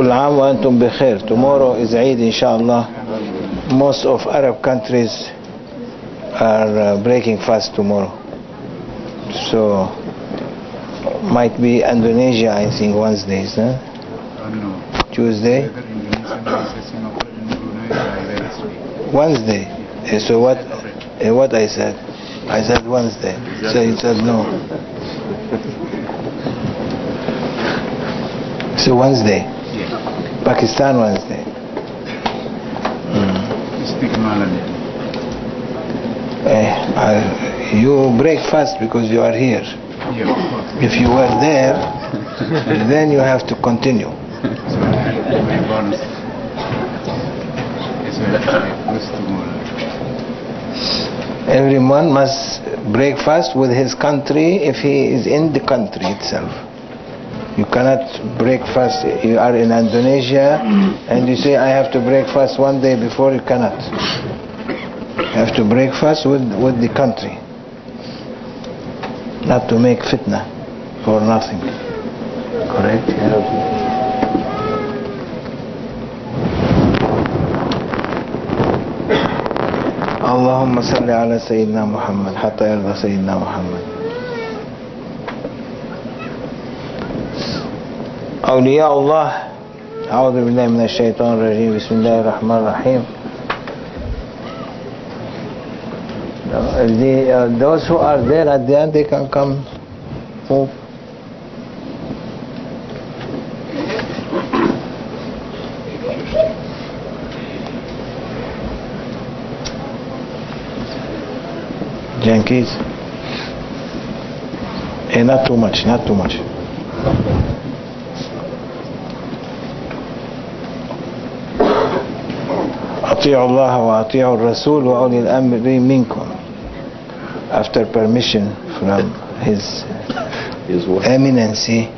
كل عام وأنتم بخير tomorrow is Eid inshallah most of Arab countries are uh, breaking fast tomorrow so might be Indonesia I think Wednesdays huh? Tuesday Wednesday Eh, so what eh, what I said I said Wednesday so you said no so Wednesday Pakistan Wednesday Speak Malay. Eh, you break fast because you are here Yeah, if you were there then you have to continue So my bonus is very close to Malay. Everyone must break fast with his country if he is in the country itself. You cannot break fast. You are in Indonesia and you say, I have to break fast one day before. You cannot. You have to break fast with, with the country. Not to make fitna for nothing. Correct? Yeah. اللهم صل على سيدنا محمد حتى يرضى سيدنا محمد أولياء الله أعوذ بالله من الشيطان الرجيم بسم الله الرحمن الرحيم the, uh, those who are there at the end they can come move Yankees. Eh, not too much, not too much. أطيعوا الله وأطيعوا الرسول وأولي الأمر منكم after permission from his His what? eminency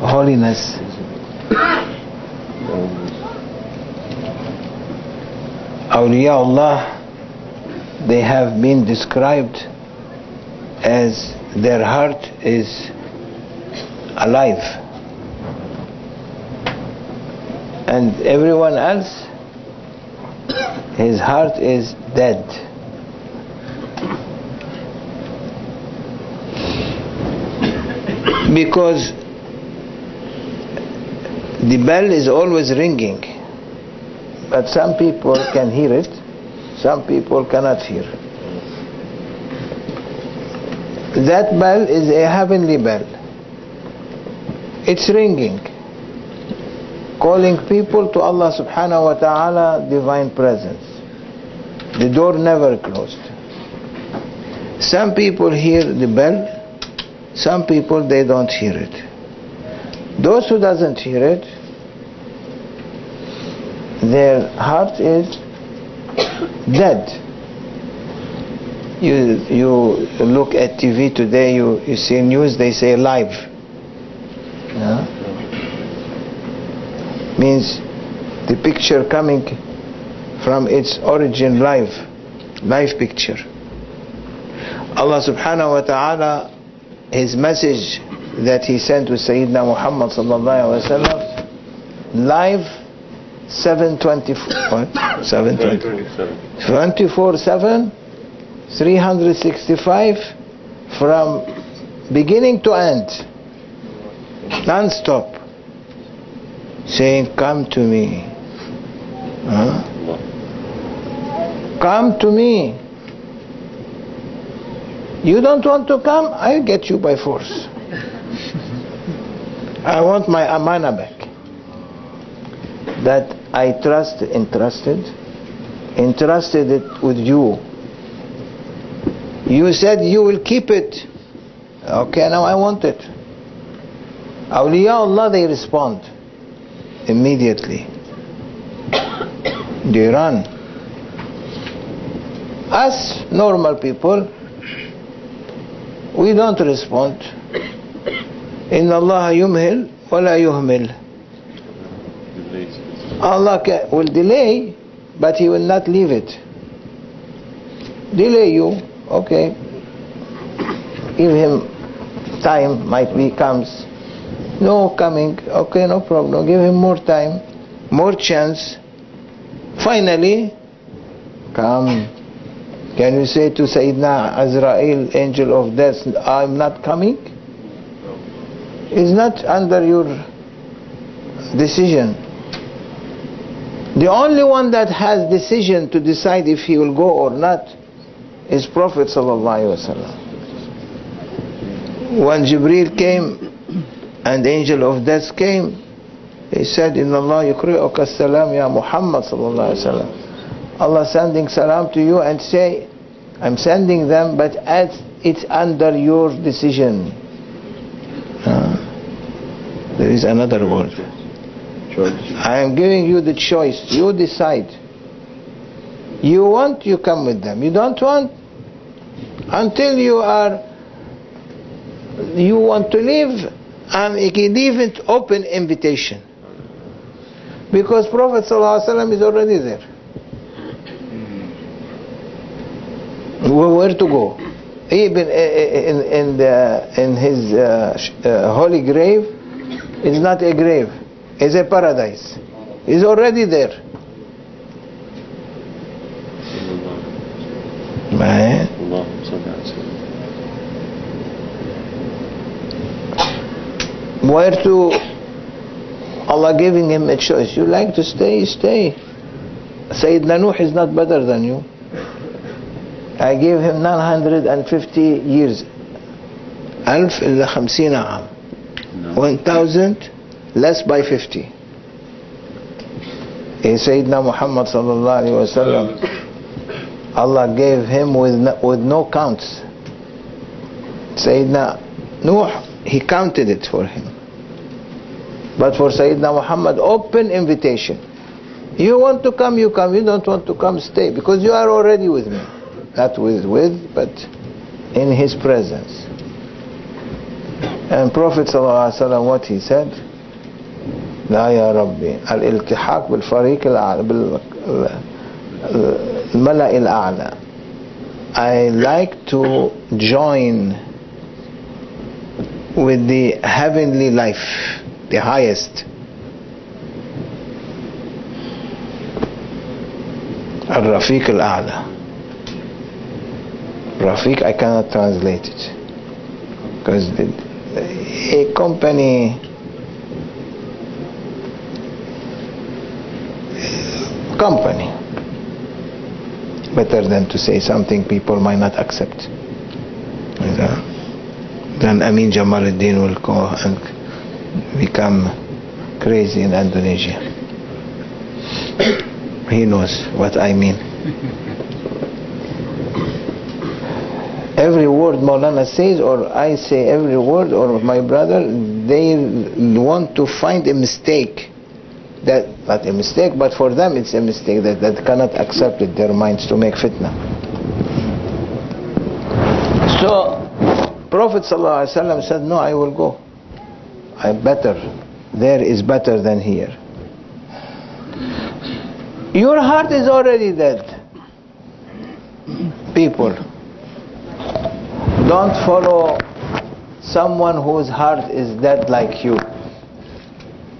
holiness awliyaullah they have been described as their heart is alive and everyone else his heart is dead. Because the bell is always ringing but some people can hear it some people cannot hear that bell is a heavenly bell. It's ringing calling people to Allah subhanahu wa ta'ala divine presence. The door never closed. Some people hear the bell some people they don't hear it. Those who doesn't hear it their heart is dead. You you look at TV today you, you see news they say live. Yeah? Means the picture coming from its origin live live picture Allah subhanahu wa ta'ala his message that he sent to Sayyidina Muhammad sallallahu alaihi wasallam live 724 what? 724 24 7 365 from beginning to end non-stop saying come to me. Huh? come to me. You don't want to come? I'll get you by force. I want my amana back. That I trust entrusted entrusted it with you. You said you will keep it. Okay now I want it. Awliya Allah they respond immediately they run us normal people we don't respond إن الله يمهل ولا يهمل Allah ca- will delay but he will not leave it delay you okay give him time might be comes no coming. Okay, no problem. Give him more time, more chance. Finally, come. Can you say to Sayyidina Azrael, angel of death, I'm not coming? It's not under your decision. The only one that has decision to decide if he will go or not is Prophet sallallahu alaihi wasallam. When Jibril came and the angel of death came, he said, "Inna Allah yukri'uka salam ya Muhammad sallallahu wasallam." Allah sending salam to you and say, "I'm sending them, but as it's under your decision." Uh, there is another word. I am giving you the choice. You decide. You want, you come with them. You don't want, until you are, you want to leave, and you can leave open invitation. Because Prophet ﷺ is already there. Where to go? Even in, in, the, in his uh, uh, holy grave, it's not a grave it's a paradise. He's already there. Man Where to Allah giving him a choice. You like to stay, stay. Sayyidina Nuh is not better than you. I gave him 950 years. ألف إلا خمسين عام. 1000 less by 50. In Sayyidina Muhammad sallallahu alayhi wasallam, Allah gave him with no, with no counts. Sayyidina Nuh, he counted it for him. But for Sayyidina Muhammad, open invitation. You want to come, you come. You don't want to come, stay. Because you are already with me. Not with, with, but in his presence. And Prophet ﷺ, what he said? لا يا ربي الالتحاق بالفريق الأعلى بالملأ الأعلى I like to join with the heavenly life the highest. Al Rafiq Al A'la. Rafiq, I cannot translate it because a company company better than to say something people might not accept. You know? Then Amin Jamaluddin will call and become crazy in Indonesia he knows what I mean every word Maulana says or I say every word or my brother they want to find a mistake that not a mistake, but for them it's a mistake that, that cannot accept it, their minds to make fitna. So Prophet ﷺ said, No, I will go. I better. There is better than here. Your heart is already dead. People. Don't follow someone whose heart is dead like you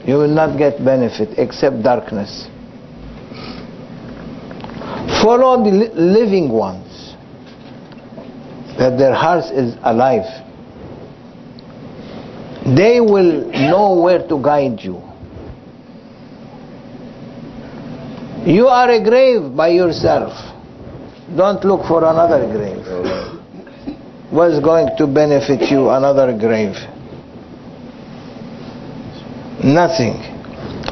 you will not get benefit except darkness. Follow the living ones, that their hearts is alive They will know where to guide you. You are a grave by yourself. Don't look for another grave. What's going to benefit you another grave? nothing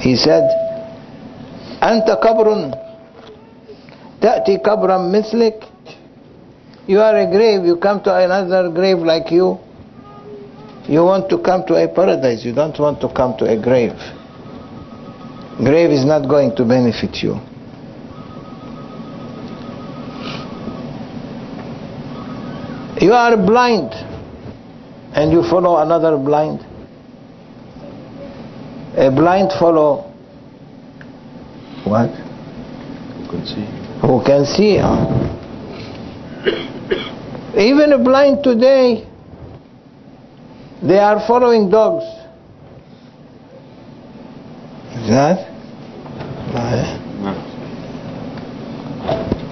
he said أنت قبر تأتي قبرا مثلك you are a grave you come to another grave like you you want to come to a paradise you don't want to come to a grave grave is not going to benefit you you are blind and you follow another blind a blind follow what? Who can see? Who can see? Even a blind today, they are following dogs. Is That No.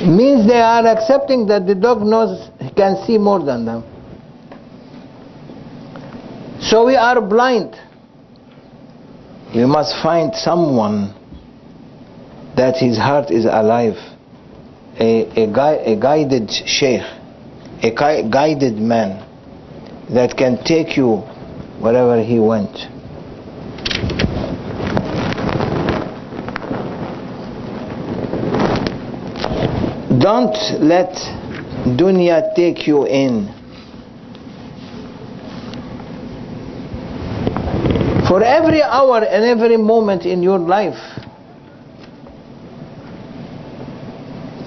means they are accepting that the dog knows he can see more than them. So we are blind. We must find someone that his heart is alive, a, a, gui- a guided sheikh, a gui- guided man that can take you wherever he went. Don't let dunya take you in. For every hour and every moment in your life,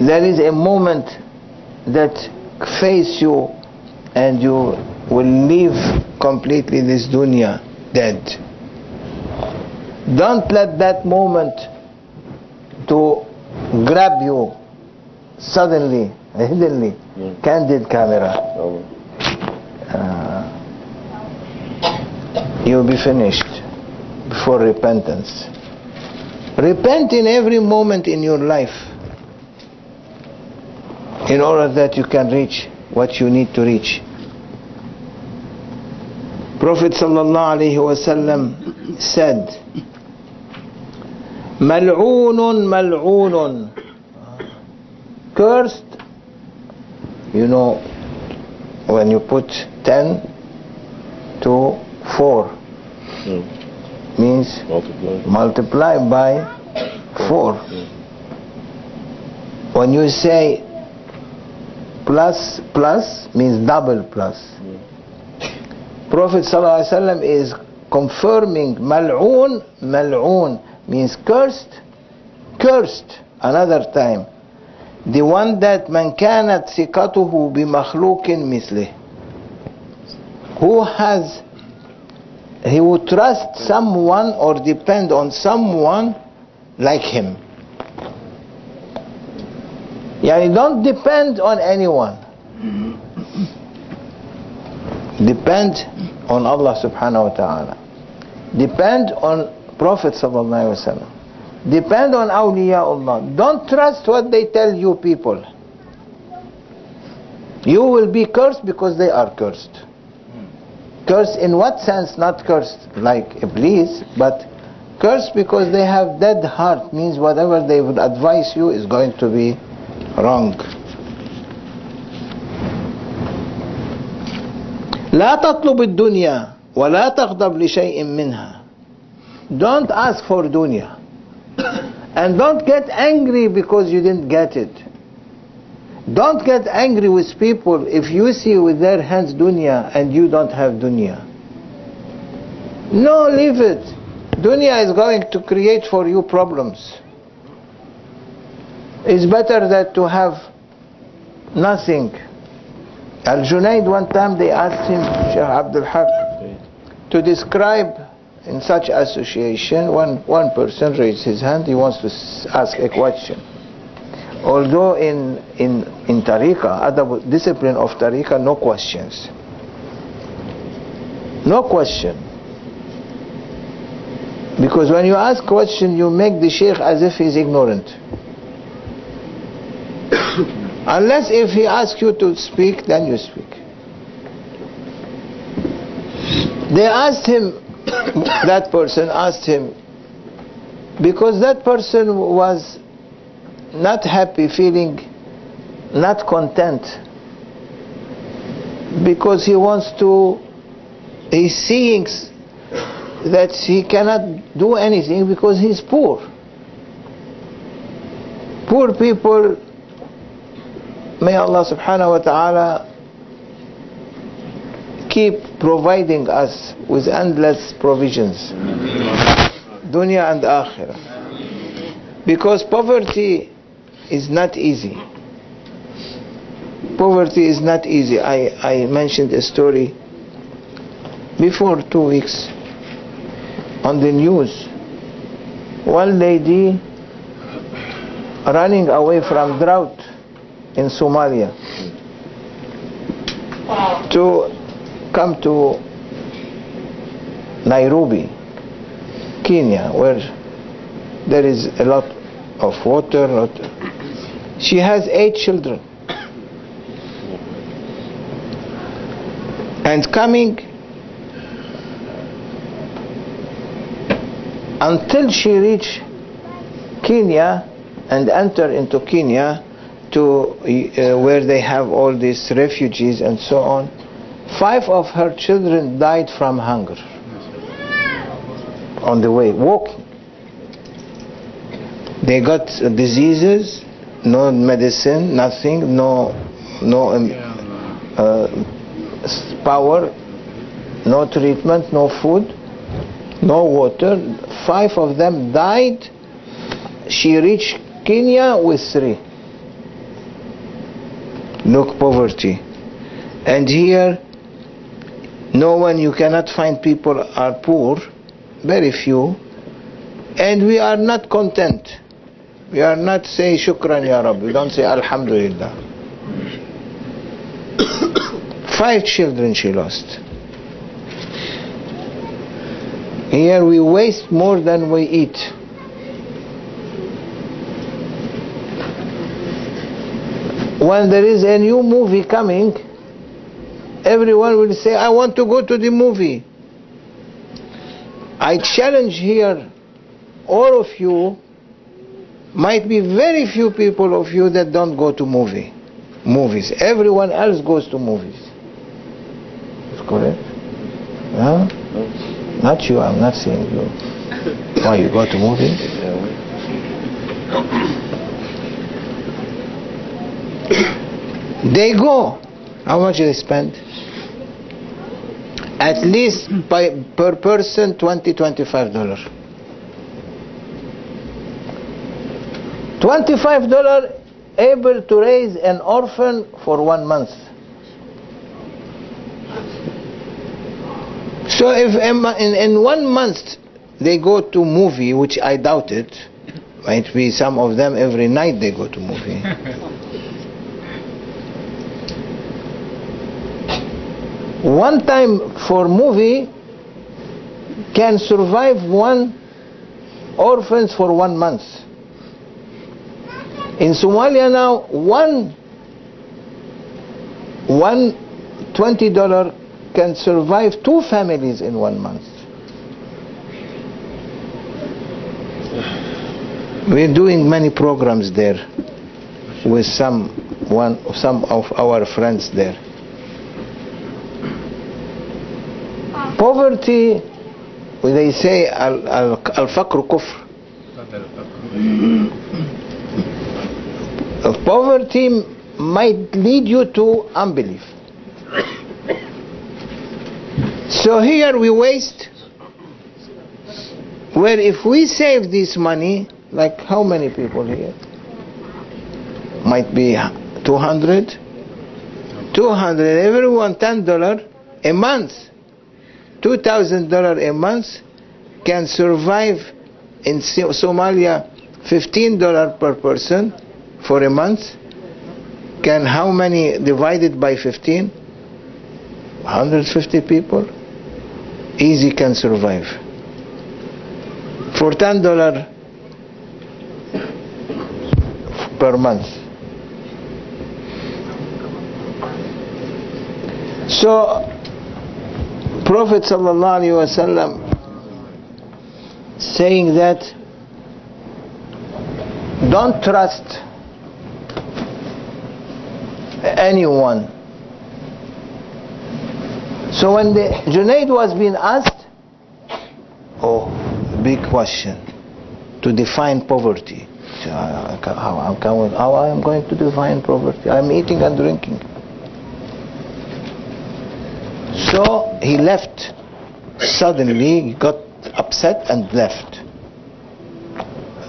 there is a moment that face you and you will leave completely this dunya dead. Don't let that moment to grab you suddenly, hiddenly, Mm. candid camera. Oh, Uh, you'll be finished before repentance. Repent in every moment in your life in order that you can reach what you need to reach. Prophet sallallahu alaihi wasallam said, "Mal'oonun, mal'oonun." Cursed. You know, when you put 10 to 4 mm. means Multiply. multiply by 4 when you say plus plus means double plus Prophet ﷺ is confirming mal'oon, mal'oon means cursed, cursed another time. The one that man kanat sikatuhu bimakhlukin misli. Who has, he would trust someone or depend on someone like him. Yani don't depend on anyone. Depend on Allah subhanahu wa ta'ala. Depend on Prophet sallallahu alaihi wasallam. Depend on awliyaullah. Don't trust what they tell you people. You will be cursed because they are cursed. Cursed in what sense? Not cursed like Iblis, but cursed because they have dead heart. Means whatever they would advise you is going to be wrong. لا تطلب الدنيا ولا تغضب لشيء منها. Don't ask for dunya. And don't get angry because you didn't get it. Don't get angry with people if you see with their hands dunya and you don't have dunya. No, leave it. Dunya is going to create for you problems. It's better that to have nothing. Al Junaid one time they asked him, Sheikh Abdul Haq, to describe in such association, one, one person raised his hand, he wants to ask a question. Although in, in, in tariqah, adab, discipline of tariqah, no questions. No question. Because when you ask question, you make the sheikh as if he's ignorant. Unless if he asks you to speak, then you speak. They asked him, that person asked him, because that person was not happy, feeling not content, because he wants to, he's seeing that he cannot do anything because he's poor. Poor people, may Allah subhanahu wa ta'ala keep providing us with endless provisions, dunya and akhirah. Because poverty is not easy. Poverty is not easy. I, I mentioned a story before two weeks on the news. One lady running away from drought in Somalia to come to Nairobi, Kenya, where There is a lot of water. Lot she has eight children. And coming until she reach Kenya and enter into Kenya to uh, where they have all these refugees and so on. Five of her children died from hunger on the way, walking. They got diseases, no medicine, nothing, no, no um, uh, power, no treatment, no food, no water. Five of them died. She reached Kenya with three. Look, poverty. And here, no one, you cannot find people are poor, very few. And we are not content. We are not say shukran ya Rabbi. We don't say alhamdulillah. Five children she lost. Here we waste more than we eat. When there is a new movie coming, everyone will say, I want to go to the movie. I challenge here all of you might be very few people of you that don't go to movie movies. Everyone else goes to movies. Is correct? Huh? not you i'm not saying you. Why you go to movie they go how much they spend at least by, per person 20 25 dollars $25 able to raise an orphan for one month. So if in, in one month they go to movie, which I doubt it, might be some of them every night they go to movie. one time for movie can survive one orphans for one month. In Somalia now, one one twenty dollar can survive two families in one month. We're doing many programs there with some one some of our friends there. Poverty, when they say al al al faqr kufr. Poverty might lead you to unbelief. So here we waste. Where if we save this money, like how many people here? Might be 200? 200, everyone $10 a month. $2,000 a month can survive in Somalia $15 per person for a month. Can how many divided by 15 150 people. Easy can survive. For 10 dollar per month. So prophet wasallam saying that don't trust anyone. So when the Junaid was being asked, oh, big question, to define poverty. Uh, How, how, how I am going to define poverty? I'm eating and drinking. So he left. Suddenly he got upset and left.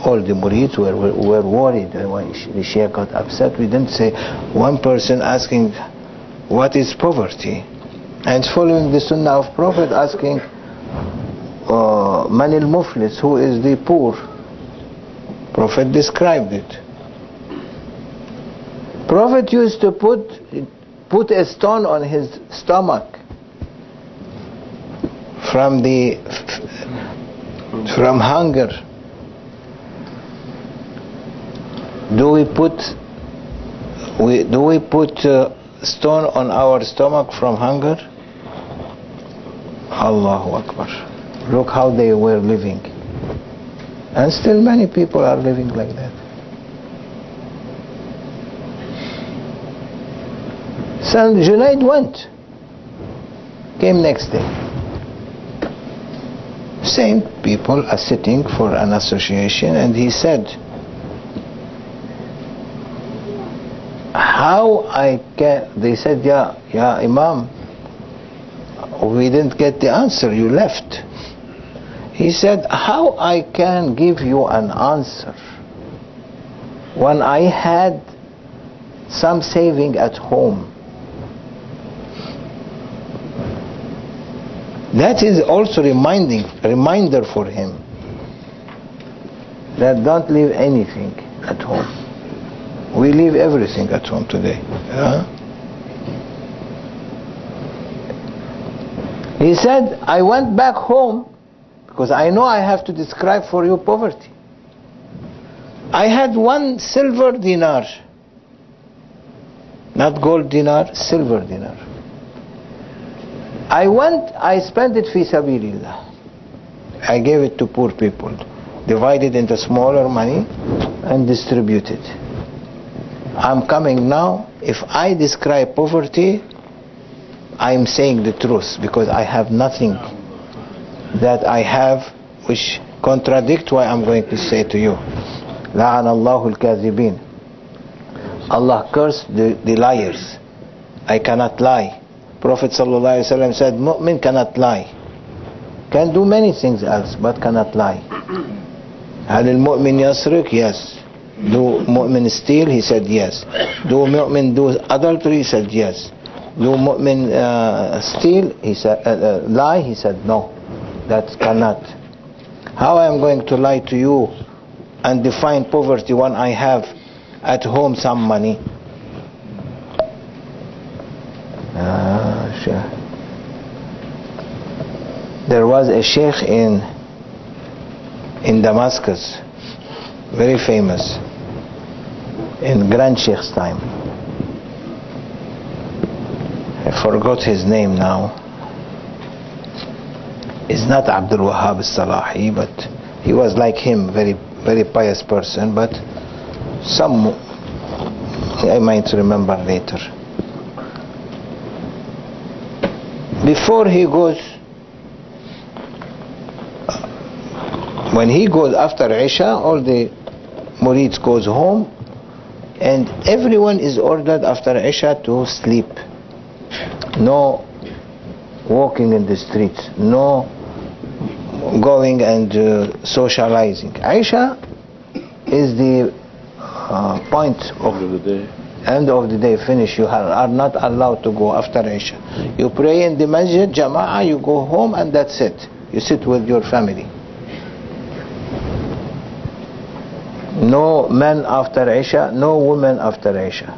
All the murids were, were, were worried sh- the Shia got upset. We didn't say one person asking what is poverty and following the sunnah of Prophet asking uh, man al muflis who is the poor Prophet described it Prophet used to put put a stone on his stomach from the from hunger Do we put we do we put uh, stone on our stomach from hunger? Allahu Akbar. Look how they were living. And still many people are living like that. So Junaid went. Came next day. Same people are sitting for an association and he said, how I can, they said, yeah, yeah, Imam, we didn't get the answer, you left. He said, how I can give you an answer when I had some saving at home. That is also reminding, reminder for him that don't leave anything at home. We leave everything at home today. Yeah? He said, I went back home because I know I have to describe for you poverty. I had one silver dinar, not gold dinar, silver dinar. I went, I spent it fi sabilillah. I gave it to poor people, divided into smaller money and distributed. I'm coming now, if I describe poverty, I'm saying the truth because I have nothing that I have which contradict what I'm going to say to you. لعن الله الكاذبين. Allah cursed the, the liars. I cannot lie. Prophet ﷺ said, Mu'min cannot lie. Can do many things else, but cannot lie. هل المؤمن يسرق? Yes. Do mu'min steal? He said yes. Do mu'min do adultery? He said yes. Do mu'min uh, steal? He said uh, uh, lie? He said no. That cannot. How I am going to lie to you and define poverty when I have at home some money? There was a sheikh in in Damascus, very famous, in Grand Sheikh's time. I forgot his name now. It's not Abdul Wahab al-Salahi, but he was like him, very, very pious person, but some, I might remember later. Before he goes, when he goes after Isha, all the murids goes home, and everyone is ordered after Isha to sleep. No walking in the streets, no going and uh, socializing. Isha is the uh, point of of the day. End of the day finish you are, not allowed to go after Isha you pray in the masjid jama'ah you go home and that's it. You sit with your family. No men after Isha no women after Isha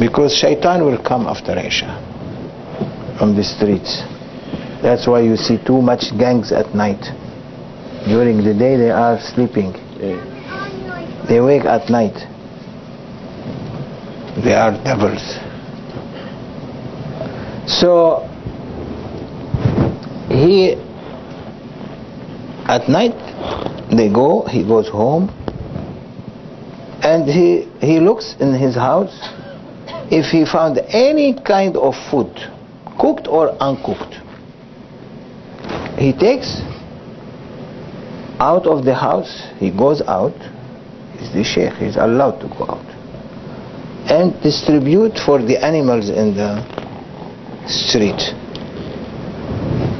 because shaitan will come after Isha from the streets. That's why you see too much gangs at night. During the day they are sleeping. They wake at night. They are devils. So he at night they go, he goes home and he he looks in his house if he found any kind of food, cooked or uncooked. He takes out of the house, he goes out, he's the sheikh, he's allowed to go out, and distribute for the animals in the street.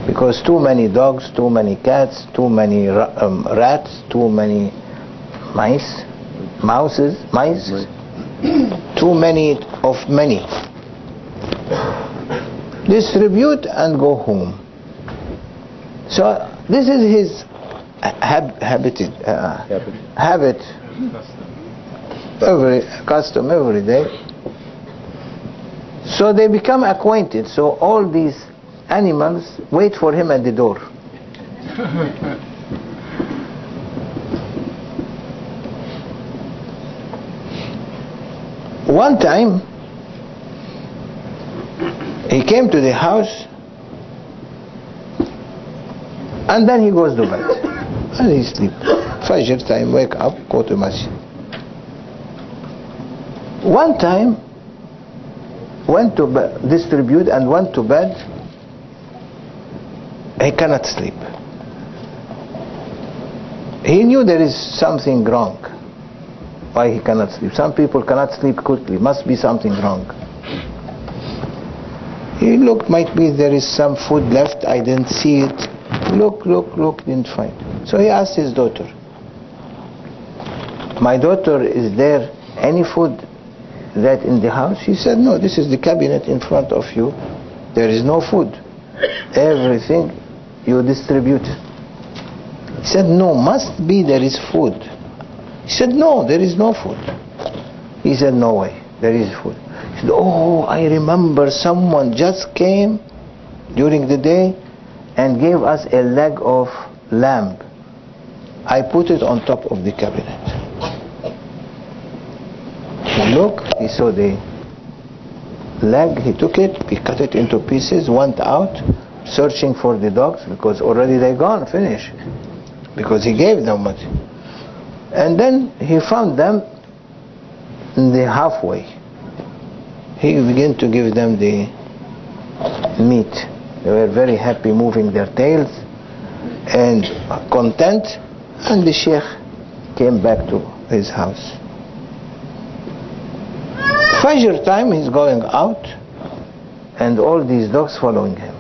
Because too many dogs, too many cats, too many ra- um, rats, too many mice, mouses, mice, too many of many. Distribute and go home. So this is his hab- habited, uh, Habit. habit every custom every day. So they become acquainted. So all these animals wait for him at the door. One time, he came to the house and then he goes to bed. And he sleeps. Fajr time, wake up, go to masjid. One time, went to distribute and went to bed. He cannot sleep. He knew there is something wrong. Why he cannot sleep? Some people cannot sleep quickly. Must be something wrong. He looked, might be there is some food left. I didn't see it. Look, look, look, didn't find. So he asked his daughter. My daughter, is there any food that in the house? He said, no, this is the cabinet in front of you. There is no food. Everything you distribute. He said, no, must be there is food. He said, no, there is no food. He said, no way, there is food. He said, oh, I remember someone just came during the day and gave us a leg of lamb. I put it on top of the cabinet. He looked, he saw the leg, he took it, he cut it into pieces, went out, searching for the dogs because already they gone, finished. Because he gave them what. And then he found them in the halfway. He began to give them the meat. They were very happy moving their tails and content and the sheikh came back to his house. Fajr time he's going out and all these dogs following him.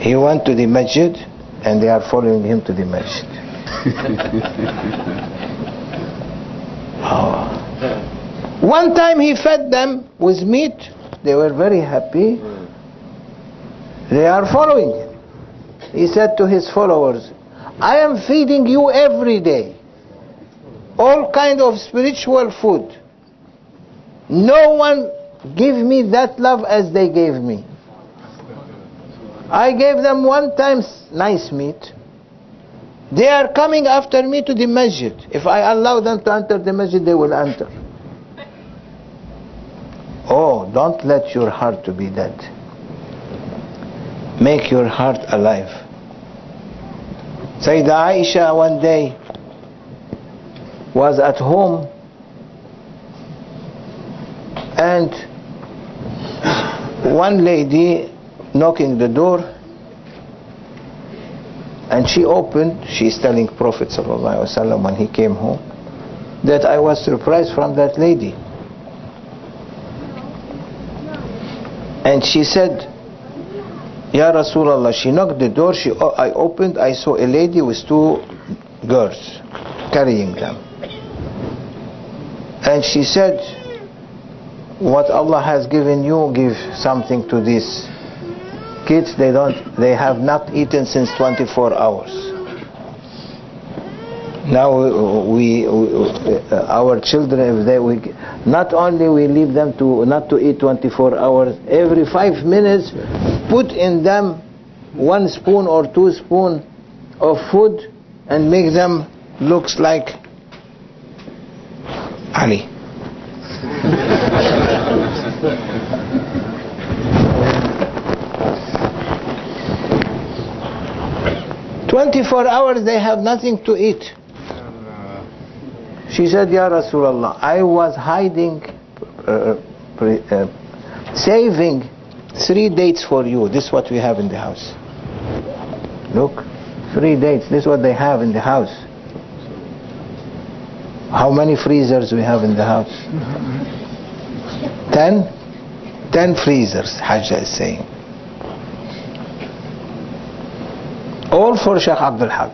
He went to the masjid and they are following him to the masjid. Oh. One time he fed them with meat. They were very happy. They are following him. He said to his followers, I am feeding you every day. All kind of spiritual food. No one give me that love as they gave me. I gave them one time nice meat. They are coming after me to the masjid. If I allow them to enter the masjid, they will enter. Oh, don't let your heart to be dead. Make your heart alive. Sayyidah Aisha one day was at home and one lady knocking the door and she opened she's telling prophet ﷺ when he came home that i was surprised from that lady. And she said ya rasulullah she knocked the door she i opened i saw a lady with two girls carrying them. And she said what allah has given you give something to these kids. They don't they have not eaten since 24 hours. Now we, we, uh, our children if they we not only we leave them to not to eat 24 hours every 5 minutes put in them one spoon or two spoon of food and make them looks like Ali 24 hours they have nothing to eat. She said, Ya Rasulullah, I was hiding, uh, pre- uh, saving three dates for you. This is what we have in the house. Look, three dates. This is what they have in the house. How many freezers we have in the house? Ten? Ten freezers, Hajjah is saying. All for Sheikh Abdul Haq.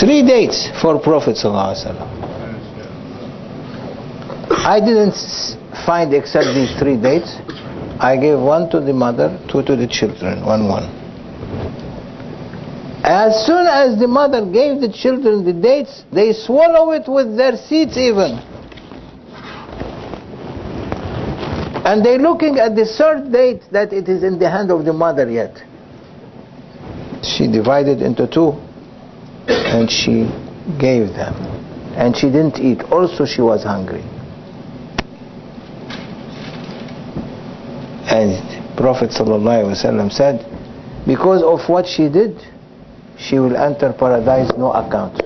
Three dates for Prophet I didn't find except these three dates. I gave one to the mother, two to the children, one one. As soon as the mother gave the children the dates, they swallow it with their seeds even. And they're looking at the third date that it is in the hand of the mother yet. She divided into two and she gave them. And she didn't eat. Also, she was hungry. And Prophet ﷺ said, because of what she did, she will enter paradise no account.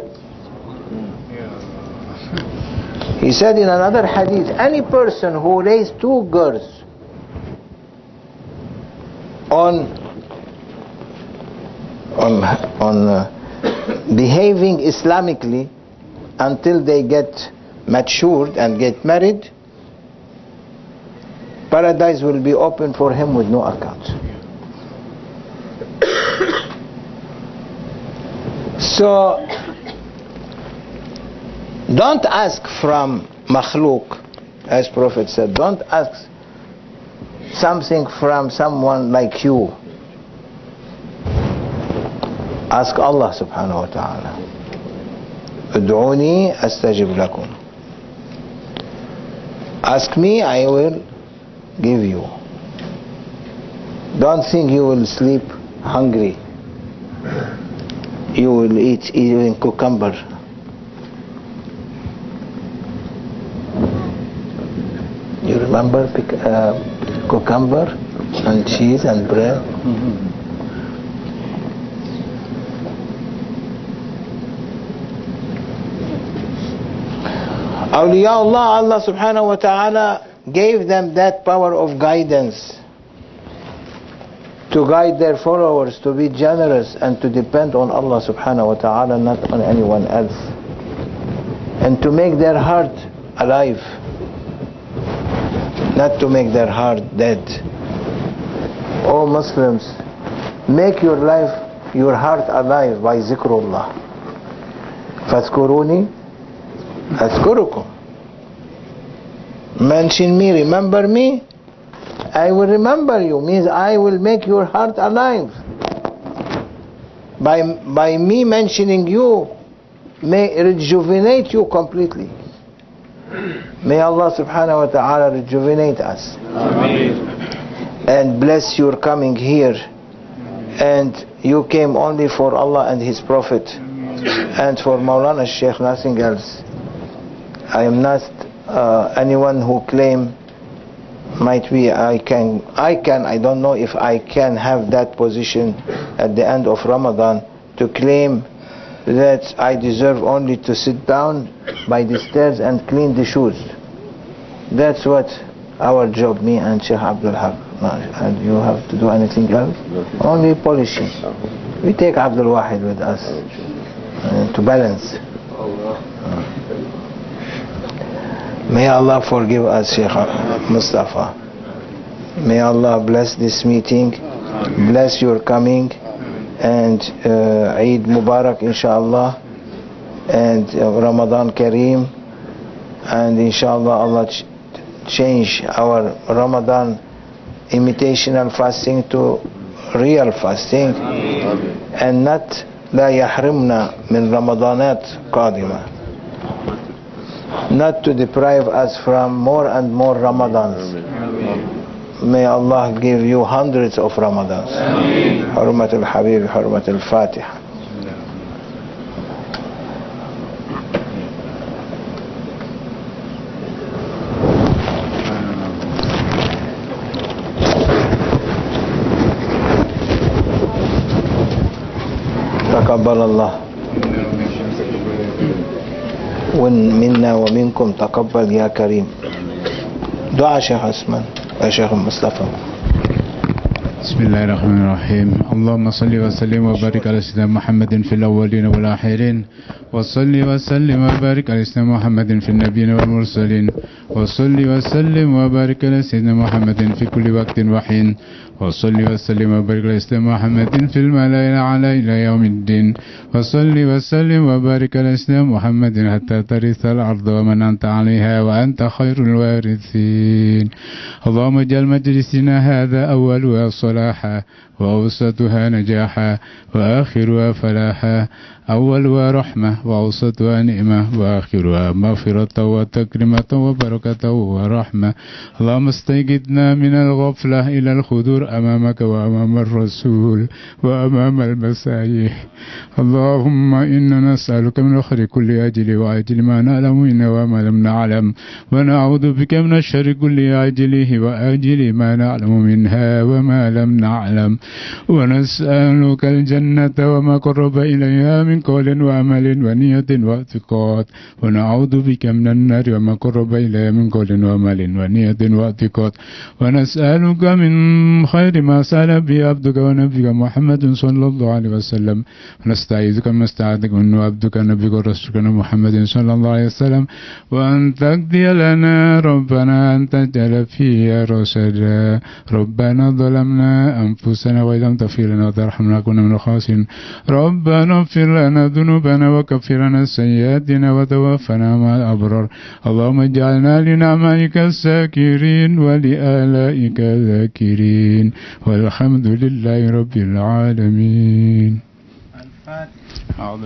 He said in another hadith, any person who raised two girls on on on uh, behaving Islamically until they get matured and get married, paradise will be open for him with no account. So, don't ask from makhluk, as Prophet said, don't ask something from someone like you. Ask Allah subhanahu wa ta'ala. Ud'uni astajib. Ask me, I will give you. Don't think you will sleep hungry. You will eat even cucumber. You remember uh, cucumber and cheese and bread? Awliyaullah, Allah subhanahu wa ta'ala gave them that power of guidance to guide their followers to be generous and to depend on Allah subhanahu wa ta'ala, not on anyone else. And to make their heart alive, not to make their heart dead. O Muslims, make your life, your heart alive by zikrullah. فاذكروني أذكركم Mention me, remember me, I will remember you, means I will make your heart alive. By, by me mentioning you, may rejuvenate you completely. May Allah subhanahu wa ta'ala rejuvenate us. And bless your coming here. And you came only for Allah and His Prophet. And for Maulana Sheikh, nothing else. I am not uh, anyone who claim might be I can I can I don't know if I can have that position at the end of Ramadan to claim that I deserve only to sit down by the stairs and clean the shoes. That's what our job, me and Sheikh Abdul Haq. And you have to do anything else? Only polishing. We take Abdul Wahid with us uh, to balance. May Allah forgive us, Sheikh Mustafa. May Allah bless this meeting, bless your coming, and uh, Eid Mubarak, inshallah, and uh, Ramadan Kareem, and inshallah Allah ch- change our Ramadan imitational fasting to real fasting, and not لا يحرمنا من رمضانات قادمة not to deprive us from more and more Ramadans. May Allah give you hundreds of Ramadans. حرمة الحبيب حرمة الفاتحة تقبل الله ومنا ومنكم تقبل يا كريم. دعاء شيخ عثمان شيخ مصطفى. بسم الله الرحمن الرحيم. اللهم صل وسلم وبارك على سيدنا محمد في الأولين والآخرين وصل وسلم وبارك على سيدنا محمد في النبيين والمرسلين وصل وسلم وبارك على سيدنا محمد في كل وقت وحين. وصل وسلم وبارك على سيدنا محمد في الملائكة على إلى يوم الدين. وصل وسلم وبارك على سيدنا محمد حتى ترث الأرض ومن أنت عليها وأنت خير الوارثين. اللهم اجعل مجلسنا هذا أولها صلاحا وأوسطها نجاحا وآخرها فلاحا أولها رحمة وأوسطها نعمة وآخرها مغفرة وتكرمة وبركة ورحمة. اللهم استيقظنا من الغفلة إلى النار أمامك وأمام الرسول وأمام المسايح اللهم إنا نسألك من خير كل أجل وأجل ما نعلم إنه وما لم نعلم. ونعوذ بك من الشر كل أجله وأجل ما نعلم منها وما لم نعلم. ونسألك الجنة وما قرب إليها من قول وعمل ونية واعتقاد. ونعوذ بك من النار وما قرب إليها من قول وعمل ونية واعتقاد. ونسألك من خير ما سأل به عبدك ونبيك محمد صلى الله عليه وسلم. ونستعيذك ما استعاذك منه عبدك نبيك ورسولك محمد صلى الله عليه وسلم. وأن تقضي لنا ربنا أن تجعل فيها رشدا ربنا ظلمنا أنفسنا وإن لم تغفر لنا وترحمنا كنا من الخاسرين. ربنا اغفر لنا ذنوبنا وكفر عنا سيئاتنا وتوفنا مع الأبرار. اللهم اجعلنا لنعمائك الساكرين ولآلائك الذاكرين. العالمين والحمد لله رب العالمين. الفاتحة.